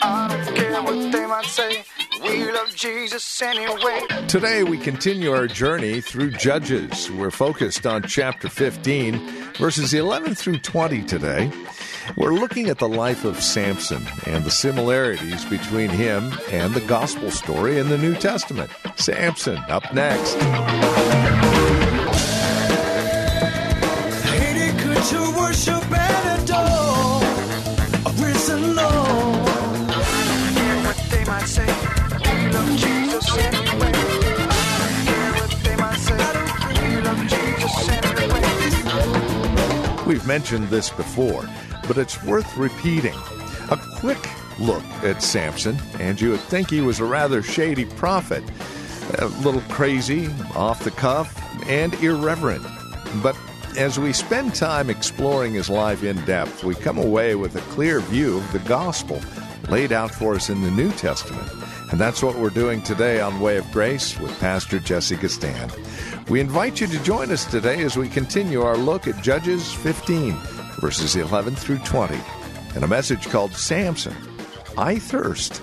I don't care what they might say. We love Jesus anyway. Today, we continue our journey through Judges. We're focused on chapter 15, verses 11 through 20 today. We're looking at the life of Samson and the similarities between him and the gospel story in the New Testament. Samson, up next. Mentioned this before, but it's worth repeating. A quick look at Samson, and you would think he was a rather shady prophet. A little crazy, off the cuff, and irreverent. But as we spend time exploring his life in depth, we come away with a clear view of the gospel laid out for us in the New Testament. And that's what we're doing today on Way of Grace with Pastor Jesse Gistand. We invite you to join us today as we continue our look at Judges 15, verses 11 through 20, and a message called Samson, I Thirst.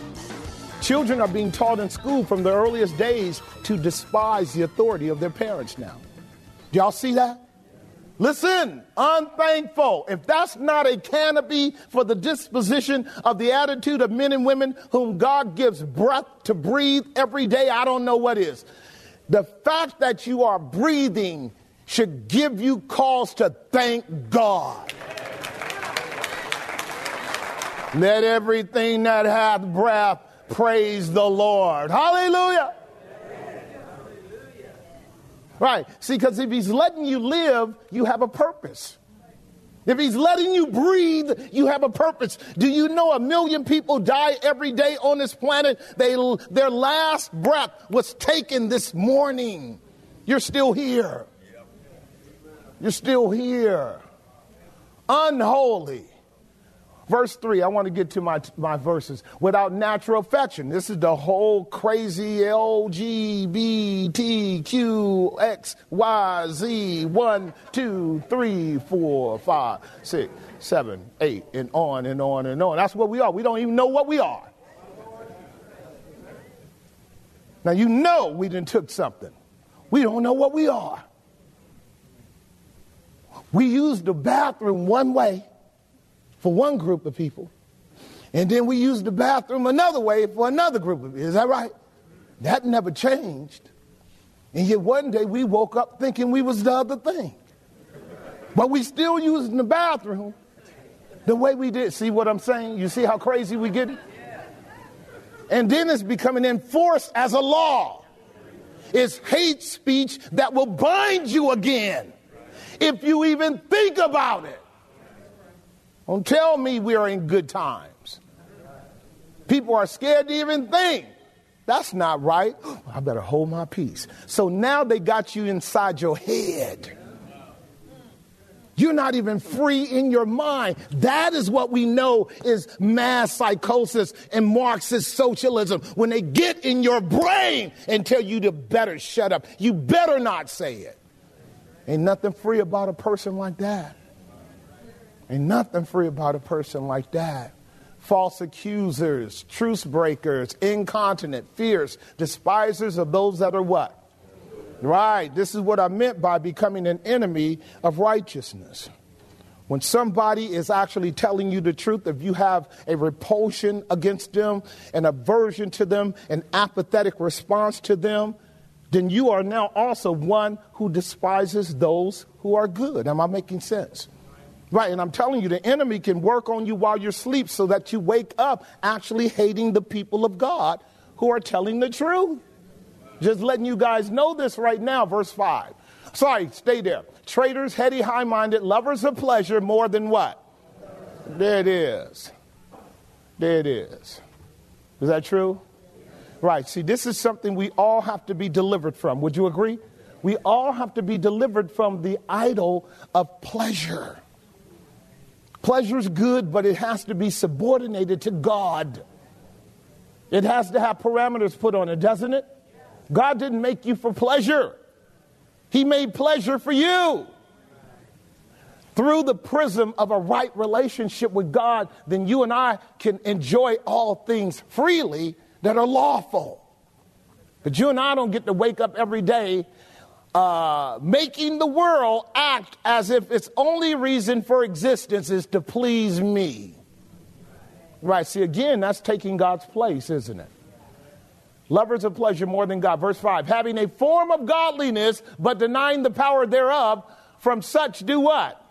Children are being taught in school from the earliest days to despise the authority of their parents now. Do y'all see that? Listen, unthankful. If that's not a canopy for the disposition of the attitude of men and women whom God gives breath to breathe every day, I don't know what is. The fact that you are breathing should give you cause to thank God. Let everything that hath breath praise the Lord. Hallelujah. Right. See, because if he's letting you live, you have a purpose. If he's letting you breathe, you have a purpose. Do you know a million people die every day on this planet? They, their last breath was taken this morning. You're still here. You're still here. Unholy. Verse 3, I want to get to my, my verses. Without natural affection. This is the whole crazy LGBTQXYZ 1, 2, 3, 4, 5, 6, 7, 8, and on and on and on. That's what we are. We don't even know what we are. Now, you know we didn't took something. We don't know what we are. We use the bathroom one way for one group of people, and then we use the bathroom another way for another group of people. Is that right? That never changed. And yet one day we woke up thinking we was the other thing. But we still using the bathroom the way we did. See what I'm saying? You see how crazy we get? And then it's becoming enforced as a law. It's hate speech that will bind you again if you even think about it. Don't tell me we are in good times. People are scared to even think. That's not right. I better hold my peace. So now they got you inside your head. You're not even free in your mind. That is what we know is mass psychosis and Marxist socialism. When they get in your brain and tell you to better shut up, you better not say it. Ain't nothing free about a person like that. Ain't nothing free about a person like that. False accusers, truce breakers, incontinent, fierce, despisers of those that are what? Right. This is what I meant by becoming an enemy of righteousness. When somebody is actually telling you the truth, if you have a repulsion against them, an aversion to them, an apathetic response to them, then you are now also one who despises those who are good. Am I making sense? Right, and I'm telling you, the enemy can work on you while you're asleep so that you wake up actually hating the people of God who are telling the truth. Just letting you guys know this right now, verse 5. Sorry, stay there. Traitors, heady, high minded, lovers of pleasure more than what? There it is. There it is. Is that true? Right. See, this is something we all have to be delivered from. Would you agree? We all have to be delivered from the idol of pleasure. Pleasure is good, but it has to be subordinated to God. It has to have parameters put on it, doesn't it? God didn't make you for pleasure, He made pleasure for you. Through the prism of a right relationship with God, then you and I can enjoy all things freely that are lawful. But you and I don't get to wake up every day uh, making the world act as if its only reason for existence is to please me. Right, see, again, that's taking God's place, isn't it? Lovers of pleasure more than God. Verse 5 having a form of godliness, but denying the power thereof, from such do what?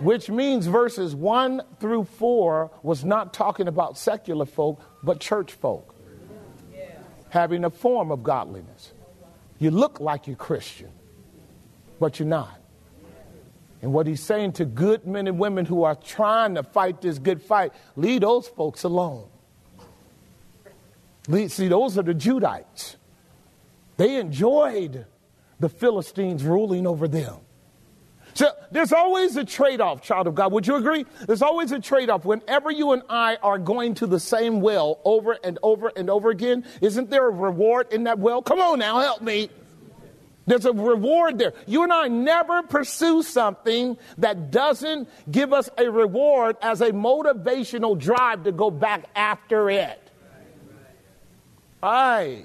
Which means verses 1 through 4 was not talking about secular folk, but church folk. Having a form of godliness. You look like you're Christian, but you're not. And what he's saying to good men and women who are trying to fight this good fight, leave those folks alone. See, those are the Judites. They enjoyed the Philistines ruling over them. So there's always a trade off, child of God. Would you agree? There's always a trade off. Whenever you and I are going to the same well over and over and over again, isn't there a reward in that well? Come on now, help me. There's a reward there. You and I never pursue something that doesn't give us a reward as a motivational drive to go back after it. Aye.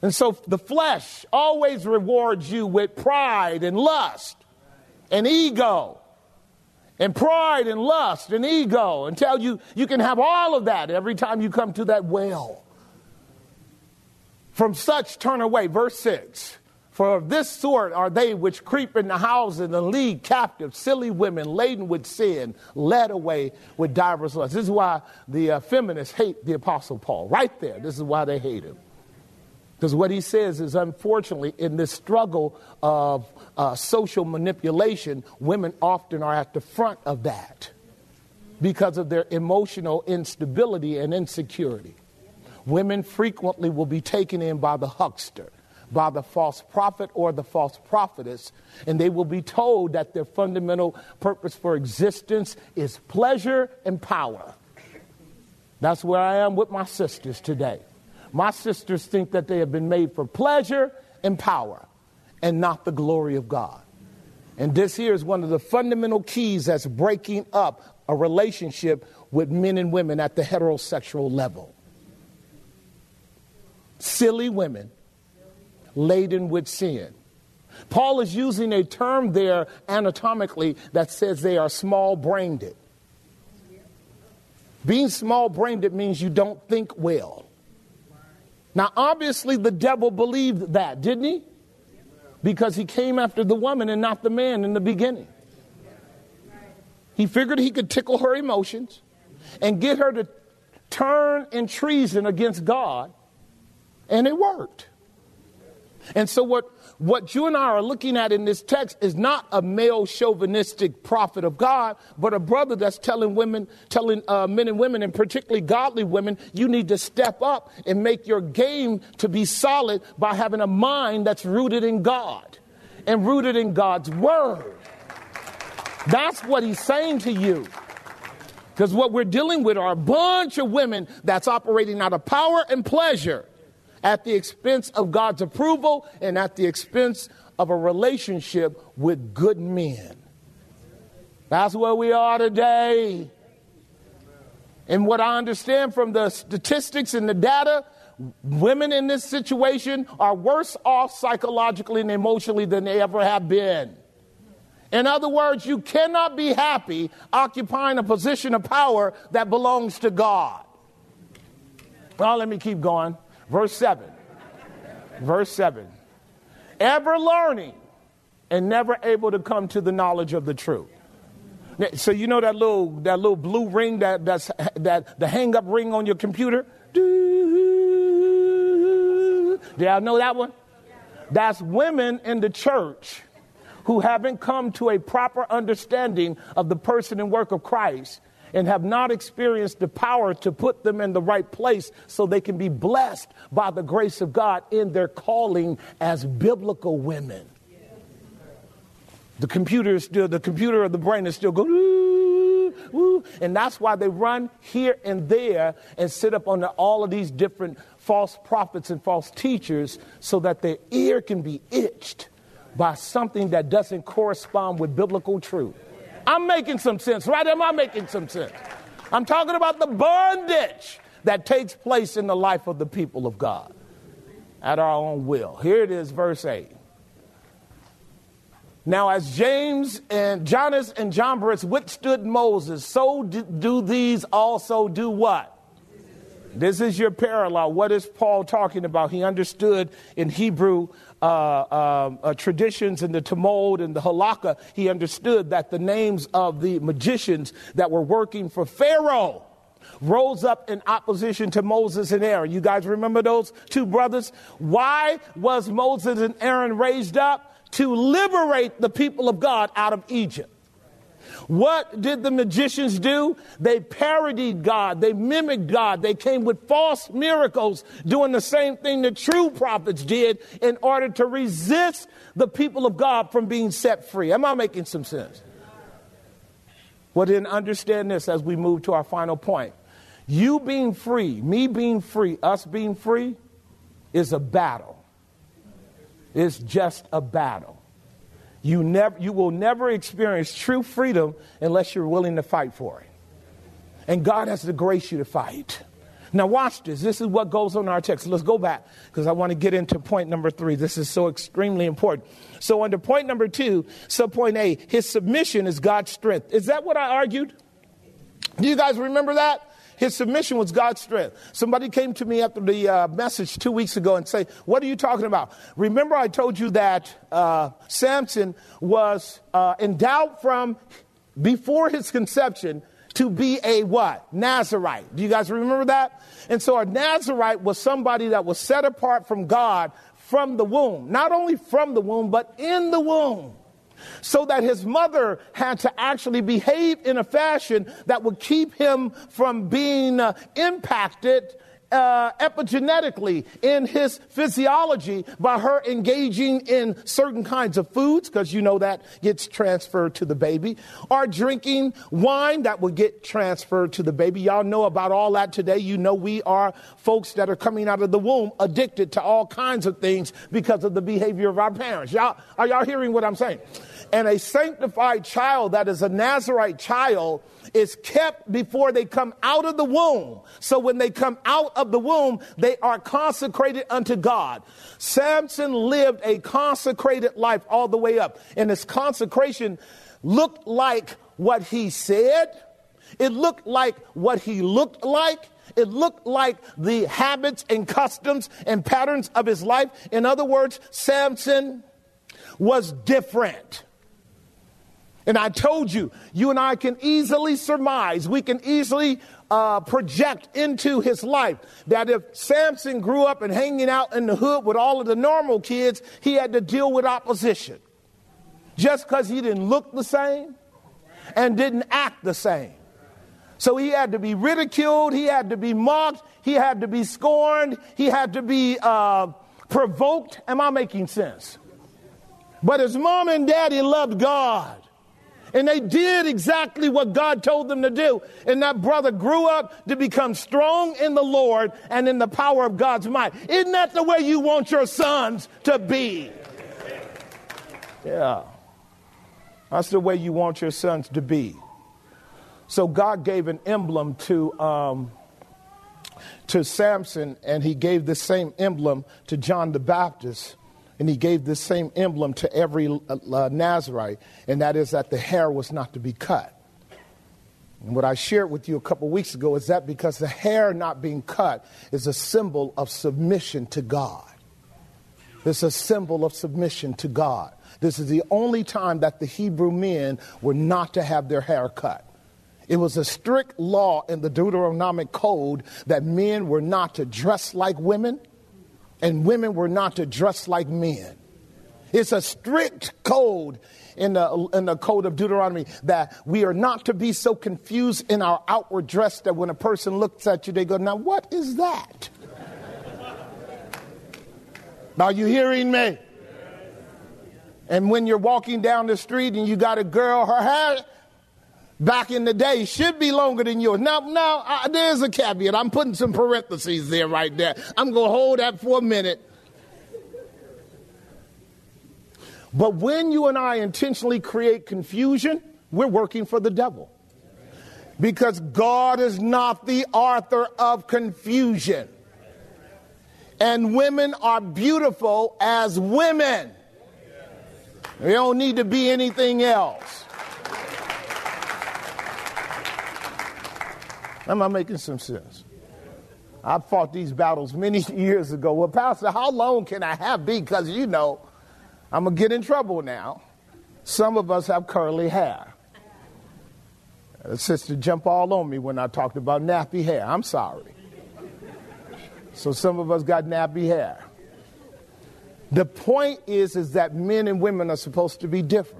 And so the flesh always rewards you with pride and lust and ego and pride and lust and ego tell you you can have all of that every time you come to that well. From such turn away. Verse 6. For of this sort are they which creep in the houses and lead captive silly women laden with sin, led away with divers lusts. This is why the uh, feminists hate the Apostle Paul. Right there. This is why they hate him. Because what he says is, unfortunately, in this struggle of uh, social manipulation, women often are at the front of that because of their emotional instability and insecurity. Women frequently will be taken in by the huckster by the false prophet or the false prophetess, and they will be told that their fundamental purpose for existence is pleasure and power. That's where I am with my sisters today. My sisters think that they have been made for pleasure and power and not the glory of God. And this here is one of the fundamental keys that's breaking up a relationship with men and women at the heterosexual level. Silly women laden with sin. Paul is using a term there anatomically that says they are small brained. Being small brained means you don't think well. Now, obviously, the devil believed that, didn't he? Because he came after the woman and not the man in the beginning. He figured he could tickle her emotions and get her to turn in treason against God, and it worked. And so, what, what you and I are looking at in this text is not a male chauvinistic prophet of God, but a brother that's telling women, telling uh, men and women, and particularly godly women, you need to step up and make your game to be solid by having a mind that's rooted in God and rooted in God's word. That's what he's saying to you. Because what we're dealing with are a bunch of women that's operating out of power and pleasure at the expense of God's approval and at the expense of a relationship with good men. That's where we are today. And what I understand from the statistics and the data, women in this situation are worse off psychologically and emotionally than they ever have been. In other words, you cannot be happy occupying a position of power that belongs to God. Well, let me keep going. Verse 7. Verse 7. Ever learning and never able to come to the knowledge of the truth. So you know that little that little blue ring that that's that the hang up ring on your computer. Do y'all know that one? That's women in the church who haven't come to a proper understanding of the person and work of Christ and have not experienced the power to put them in the right place so they can be blessed by the grace of God in their calling as biblical women. The computer is still, the computer of the brain is still going, woo, woo. and that's why they run here and there and sit up under all of these different false prophets and false teachers so that their ear can be itched by something that doesn't correspond with biblical truth. I'm making some sense, right? Am I making some sense? I'm talking about the bondage that takes place in the life of the people of God at our own will. Here it is, verse 8. Now, as James and Jannes and Jambres withstood Moses, so do these also do what? This is your parallel. What is Paul talking about? He understood in Hebrew uh, uh, uh, traditions and the Talmud and the Halakha, he understood that the names of the magicians that were working for Pharaoh rose up in opposition to Moses and Aaron. You guys remember those two brothers? Why was Moses and Aaron raised up? To liberate the people of God out of Egypt. What did the magicians do? They parodied God, they mimicked God, they came with false miracles, doing the same thing the true prophets did in order to resist the people of God from being set free. Am I making some sense? Well, then understand this as we move to our final point. You being free, me being free, us being free is a battle. It's just a battle. You, never, you will never experience true freedom unless you're willing to fight for it. And God has to grace you to fight. Now, watch this. This is what goes on in our text. Let's go back because I want to get into point number three. This is so extremely important. So, under point number two, subpoint A, his submission is God's strength. Is that what I argued? Do you guys remember that? His submission was God's strength. Somebody came to me after the uh, message two weeks ago and say, "What are you talking about?" Remember, I told you that uh, Samson was uh, endowed from before his conception to be a what? Nazarite. Do you guys remember that? And so a Nazarite was somebody that was set apart from God from the womb. Not only from the womb, but in the womb so that his mother had to actually behave in a fashion that would keep him from being uh, impacted uh, epigenetically in his physiology by her engaging in certain kinds of foods, because you know that gets transferred to the baby, or drinking wine that would get transferred to the baby. Y'all know about all that today. You know we are folks that are coming out of the womb addicted to all kinds of things because of the behavior of our parents. Y'all, are y'all hearing what I'm saying? And a sanctified child that is a Nazarite child is kept before they come out of the womb. So when they come out of the womb, they are consecrated unto God. Samson lived a consecrated life all the way up. And his consecration looked like what he said, it looked like what he looked like. It looked like the habits and customs and patterns of his life. In other words, Samson was different. And I told you, you and I can easily surmise, we can easily uh, project into his life that if Samson grew up and hanging out in the hood with all of the normal kids, he had to deal with opposition. Just because he didn't look the same and didn't act the same. So he had to be ridiculed, he had to be mocked, he had to be scorned, he had to be uh, provoked. Am I making sense? But his mom and daddy loved God. And they did exactly what God told them to do. And that brother grew up to become strong in the Lord and in the power of God's might. Isn't that the way you want your sons to be? Yeah. That's the way you want your sons to be. So God gave an emblem to, um, to Samson, and he gave the same emblem to John the Baptist. And he gave this same emblem to every uh, uh, Nazarite, and that is that the hair was not to be cut. And what I shared with you a couple weeks ago is that because the hair not being cut is a symbol of submission to God. It's a symbol of submission to God. This is the only time that the Hebrew men were not to have their hair cut. It was a strict law in the Deuteronomic code that men were not to dress like women and women were not to dress like men. It's a strict code in the, in the code of Deuteronomy that we are not to be so confused in our outward dress that when a person looks at you, they go, Now, what is that? Are you hearing me? And when you're walking down the street and you got a girl, her hair back in the day should be longer than yours. Now, now uh, there's a caveat. I'm putting some parentheses there right there. I'm going to hold that for a minute. But when you and I intentionally create confusion, we're working for the devil. Because God is not the author of confusion. And women are beautiful as women. They don't need to be anything else. Am I making some sense? I fought these battles many years ago. Well, Pastor, how long can I have been? Because you know, I'm going to get in trouble now. Some of us have curly hair. A sister jumped all on me when I talked about nappy hair. I'm sorry. So some of us got nappy hair. The point is, is that men and women are supposed to be different.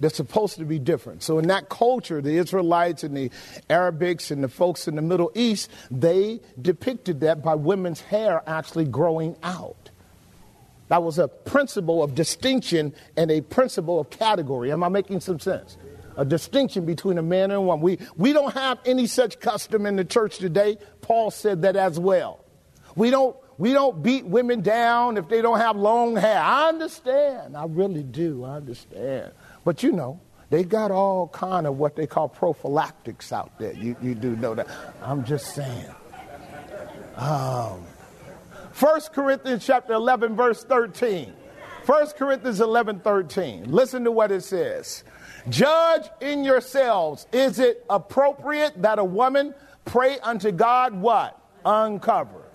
They're supposed to be different. So in that culture, the Israelites and the Arabics and the folks in the Middle East, they depicted that by women's hair actually growing out. That was a principle of distinction and a principle of category. Am I making some sense? A distinction between a man and a woman. We, we don't have any such custom in the church today. Paul said that as well. We don't, we don't beat women down if they don't have long hair. I understand. I really do. I understand. But you know, they got all kind of what they call prophylactics out there. You, you do know that. I'm just saying. Um, 1 Corinthians chapter 11, verse 13. 1 Corinthians 11, 13. Listen to what it says. Judge in yourselves, is it appropriate that a woman pray unto God what? Uncovered.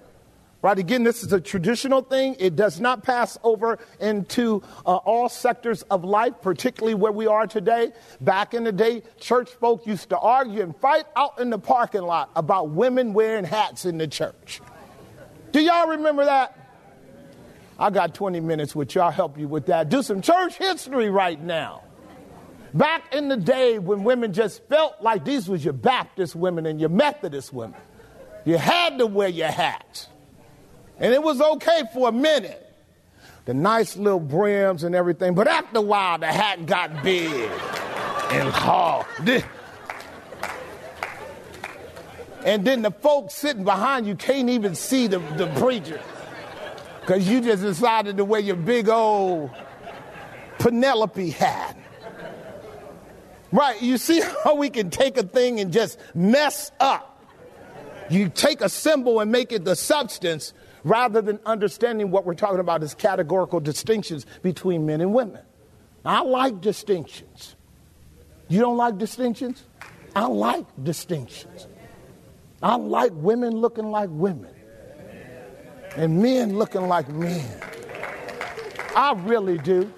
Right, again, this is a traditional thing. It does not pass over into uh, all sectors of life, particularly where we are today. Back in the day, church folk used to argue and fight out in the parking lot about women wearing hats in the church. Do y'all remember that? I got 20 minutes with y'all, help you with that. Do some church history right now. Back in the day when women just felt like these was your Baptist women and your Methodist women. You had to wear your hat. And it was okay for a minute. The nice little brims and everything, but after a while the hat got big and hard. And then the folks sitting behind you can't even see the, the preacher because you just decided to wear your big old Penelope hat. Right, you see how we can take a thing and just mess up. You take a symbol and make it the substance rather than understanding what we're talking about as categorical distinctions between men and women. I like distinctions. You don't like distinctions? I like distinctions. I like women looking like women and men looking like men. I really do.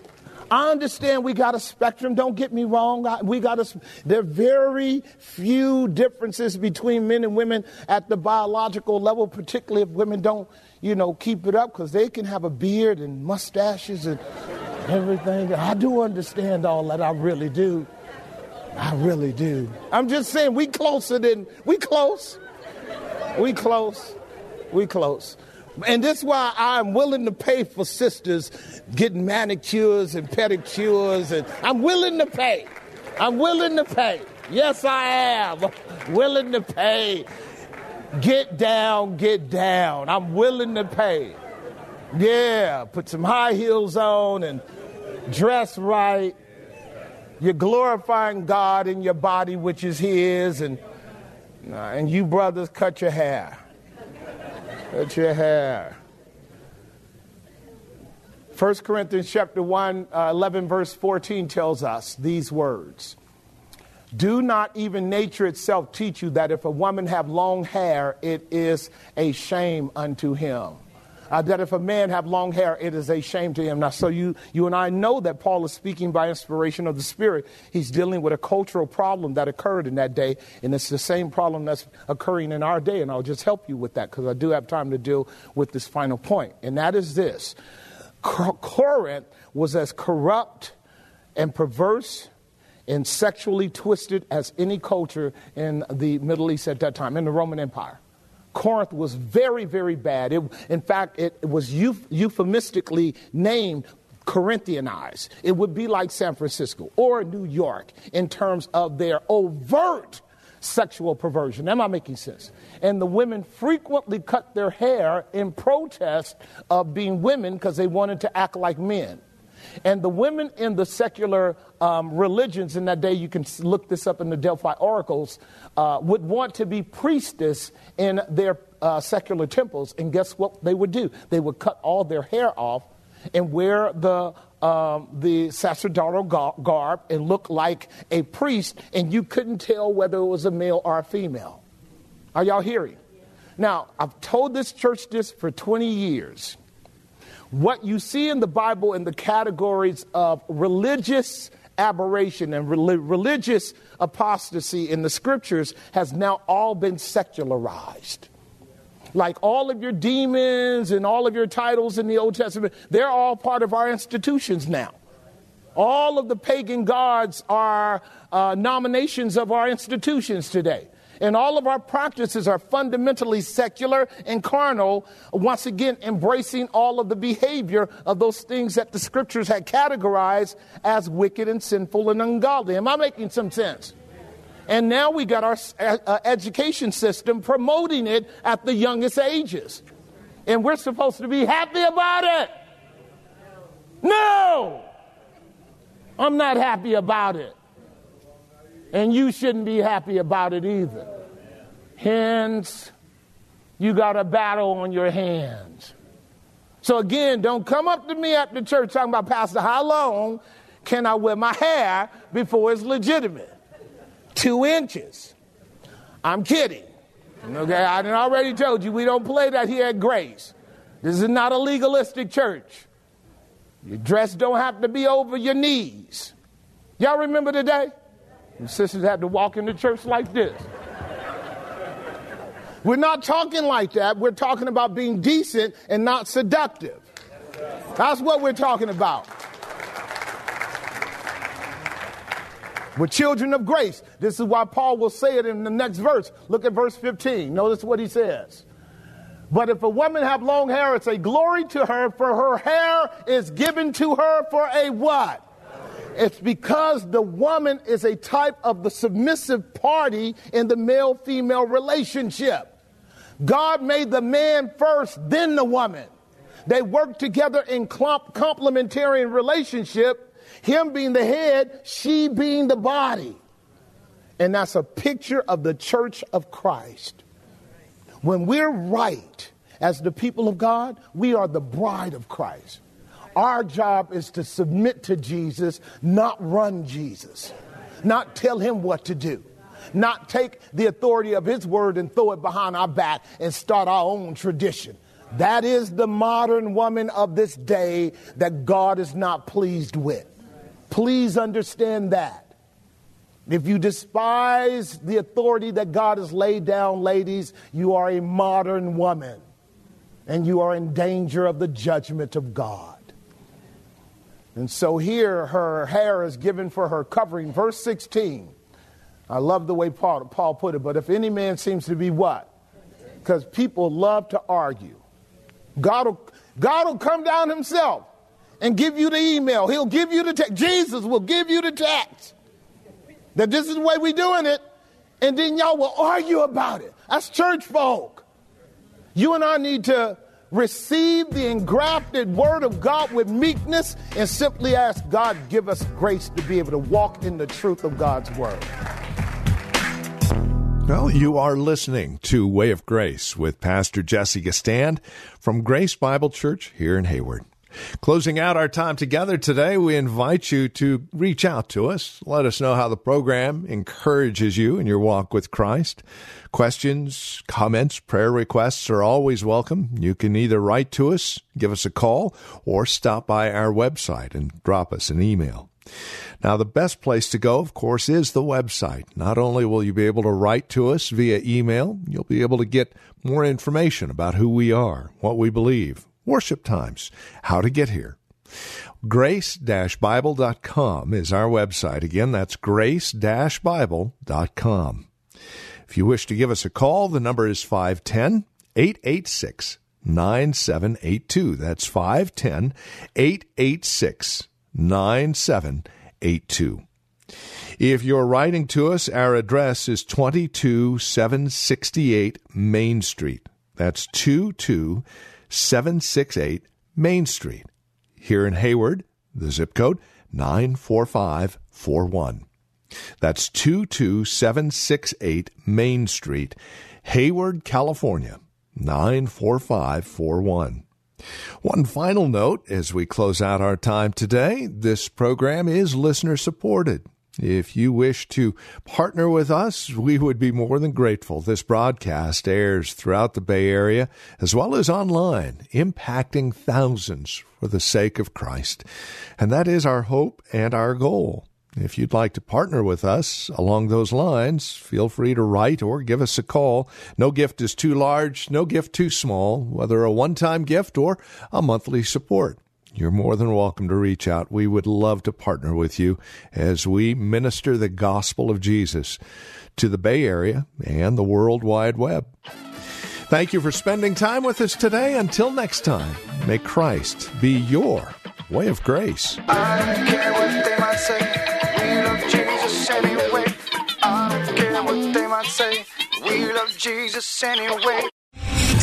I understand we got a spectrum. Don't get me wrong. We got a. There are very few differences between men and women at the biological level, particularly if women don't, you know, keep it up because they can have a beard and mustaches and everything. I do understand all that. I really do. I really do. I'm just saying we closer than we close. We close. We close. And this is why I'm willing to pay for sisters getting manicures and pedicures, and I'm willing to pay. I'm willing to pay. Yes, I am. Willing to pay. Get down, get down. I'm willing to pay. Yeah, put some high heels on and dress right. You're glorifying God in your body, which is His, and and you brothers, cut your hair. Cut your hair. 1 Corinthians chapter 1, uh, 11, verse 14 tells us these words. Do not even nature itself teach you that if a woman have long hair, it is a shame unto him uh, that if a man have long hair, it is a shame to him. Now, so you, you and I know that Paul is speaking by inspiration of the Spirit. He's dealing with a cultural problem that occurred in that day, and it's the same problem that's occurring in our day. And I'll just help you with that because I do have time to deal with this final point, and that is this. Corinth was as corrupt and perverse and sexually twisted as any culture in the Middle East at that time, in the Roman Empire. Corinth was very, very bad. It, in fact, it was euph- euphemistically named Corinthianized. It would be like San Francisco or New York in terms of their overt sexual perversion. Am I making sense? And the women frequently cut their hair in protest of being women because they wanted to act like men. And the women in the secular um, religions in that day, you can look this up in the Delphi oracles, uh, would want to be priestess in their uh, secular temples. And guess what they would do? They would cut all their hair off and wear the um, the sacerdotal garb and look like a priest, and you couldn't tell whether it was a male or a female. Are y'all hearing? Now, I've told this church this for 20 years. What you see in the Bible in the categories of religious aberration and religious apostasy in the scriptures has now all been secularized like all of your demons and all of your titles in the Old Testament, they're all part of our institutions now. All of the pagan gods are uh, nominations of our institutions today. And all of our practices are fundamentally secular and carnal, once again, embracing all of the behavior of those things that the scriptures had categorized as wicked and sinful and ungodly. Am I making some sense? And now we got our uh, education system promoting it at the youngest ages. And we're supposed to be happy about it. No! I'm not happy about it. And you shouldn't be happy about it either. Hence, you got a battle on your hands. So again, don't come up to me at the church talking about, Pastor, how long can I wear my hair before it's legitimate? two inches. I'm kidding. Okay, I already told you we don't play that here at Grace. This is not a legalistic church. Your dress don't have to be over your knees. Y'all remember the day? Your sisters had to walk into church like this. We're not talking like that. We're talking about being decent and not seductive. That's what we're talking about. We're children of grace. This is why Paul will say it in the next verse. Look at verse 15. Notice what he says. But if a woman have long hair, it's a glory to her, for her hair is given to her for a what? It's because the woman is a type of the submissive party in the male female relationship. God made the man first, then the woman. They work together in complementary relationship him being the head, she being the body. And that's a picture of the church of Christ. When we're right as the people of God, we are the bride of Christ. Our job is to submit to Jesus, not run Jesus, not tell him what to do, not take the authority of his word and throw it behind our back and start our own tradition. That is the modern woman of this day that God is not pleased with. Please understand that. If you despise the authority that God has laid down, ladies, you are a modern woman and you are in danger of the judgment of God. And so here her hair is given for her covering. Verse 16. I love the way Paul, Paul put it, but if any man seems to be what? Because people love to argue. God will, God will come down himself and give you the email. He'll give you the text. Jesus will give you the text that this is the way we're doing it. And then y'all will argue about it. That's church folk. You and I need to receive the engrafted word of God with meekness and simply ask God, give us grace to be able to walk in the truth of God's word. Well, you are listening to Way of Grace with Pastor Jesse Gistand from Grace Bible Church here in Hayward. Closing out our time together today, we invite you to reach out to us. Let us know how the program encourages you in your walk with Christ. Questions, comments, prayer requests are always welcome. You can either write to us, give us a call, or stop by our website and drop us an email. Now, the best place to go, of course, is the website. Not only will you be able to write to us via email, you'll be able to get more information about who we are, what we believe, worship times, how to get here. Grace-Bible.com is our website. Again, that's grace-bible.com. If you wish to give us a call, the number is 510 886 9782. That's 510 886 9782. If you're writing to us, our address is 22768 Main Street. That's 22768 Main Street. Here in Hayward, the zip code 94541. That's 22768 Main Street, Hayward, California 94541. One final note as we close out our time today this program is listener supported. If you wish to partner with us, we would be more than grateful. This broadcast airs throughout the Bay Area as well as online, impacting thousands for the sake of Christ. And that is our hope and our goal. If you'd like to partner with us along those lines, feel free to write or give us a call. No gift is too large, no gift too small, whether a one time gift or a monthly support. You're more than welcome to reach out. We would love to partner with you as we minister the gospel of Jesus to the Bay Area and the World Wide Web. Thank you for spending time with us today. Until next time, may Christ be your way of grace. I don't care what they might say. We love Jesus anyway.